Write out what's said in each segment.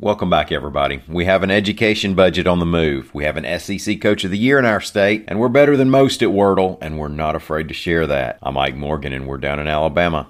Welcome back, everybody. We have an education budget on the move. We have an SEC Coach of the Year in our state, and we're better than most at Wordle, and we're not afraid to share that. I'm Mike Morgan, and we're down in Alabama.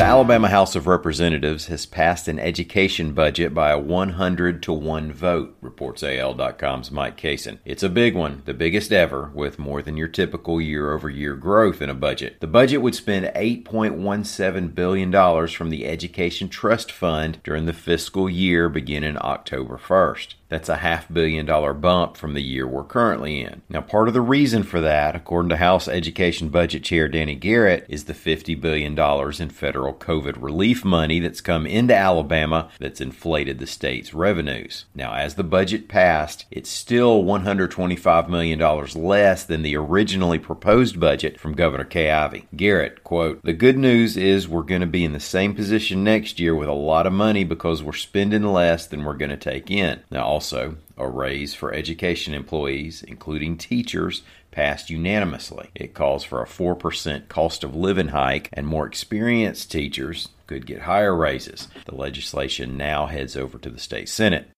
The Alabama House of Representatives has passed an education budget by a 100 to 1 vote, reports AL.com's Mike Cason. It's a big one, the biggest ever, with more than your typical year over year growth in a budget. The budget would spend $8.17 billion from the Education Trust Fund during the fiscal year beginning October 1st. That's a half billion dollar bump from the year we're currently in. Now, part of the reason for that, according to House Education Budget Chair Danny Garrett, is the $50 billion in federal COVID relief money that's come into Alabama that's inflated the state's revenues. Now, as the budget passed, it's still $125 million less than the originally proposed budget from Governor Kay Ivey. Garrett, quote, The good news is we're going to be in the same position next year with a lot of money because we're spending less than we're going to take in. Now, also, a raise for education employees, including teachers, passed unanimously. It calls for a 4% cost of living hike, and more experienced teachers could get higher raises. The legislation now heads over to the state Senate.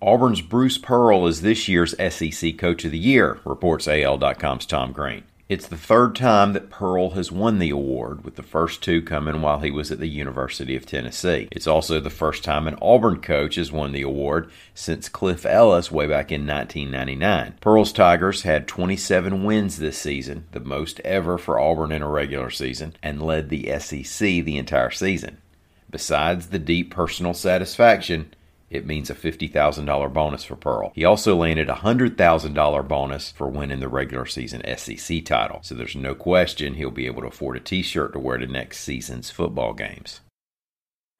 Auburn's Bruce Pearl is this year's SEC Coach of the Year, reports AL.com's Tom Green. It's the third time that Pearl has won the award, with the first two coming while he was at the University of Tennessee. It's also the first time an Auburn coach has won the award since Cliff Ellis way back in 1999. Pearl's Tigers had 27 wins this season, the most ever for Auburn in a regular season, and led the SEC the entire season. Besides the deep personal satisfaction, it means a $50,000 bonus for Pearl. He also landed a $100,000 bonus for winning the regular season SEC title, so there's no question he'll be able to afford a t shirt to wear to next season's football games.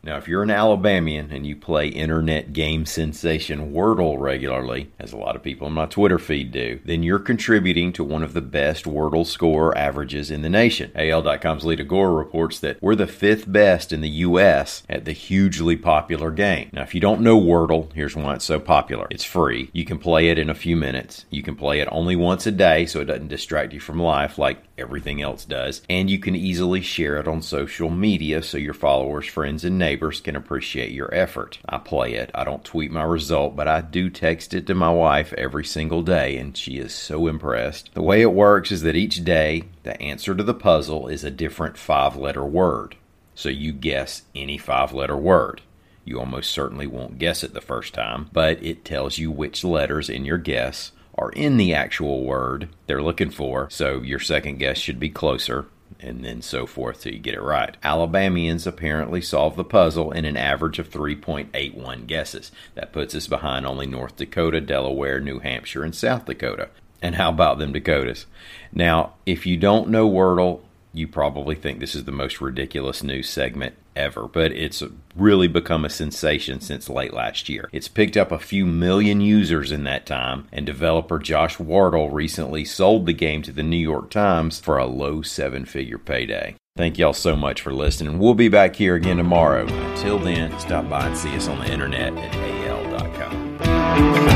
Now, if you're an Alabamian and you play internet game sensation Wordle regularly, as a lot of people in my Twitter feed do, then you're contributing to one of the best Wordle score averages in the nation. AL.com's Leada Gore reports that we're the fifth best in the U.S. at the hugely popular game. Now, if you don't know Wordle, here's why it's so popular it's free. You can play it in a few minutes. You can play it only once a day so it doesn't distract you from life like everything else does. And you can easily share it on social media so your followers, friends, and neighbors neighbors can appreciate your effort. I play it. I don't tweet my result, but I do text it to my wife every single day, and she is so impressed. The way it works is that each day, the answer to the puzzle is a different five letter word. So you guess any five letter word. You almost certainly won't guess it the first time, but it tells you which letters in your guess are in the actual word they're looking for, so your second guess should be closer and then so forth till you get it right. Alabamians apparently solve the puzzle in an average of 3.81 guesses. That puts us behind only North Dakota, Delaware, New Hampshire, and South Dakota. And how about them Dakotas? Now, if you don't know Wordle, you probably think this is the most ridiculous news segment ever, but it's really become a sensation since late last year. It's picked up a few million users in that time, and developer Josh Wardle recently sold the game to the New York Times for a low seven figure payday. Thank y'all so much for listening. We'll be back here again tomorrow. Until then, stop by and see us on the internet at al.com.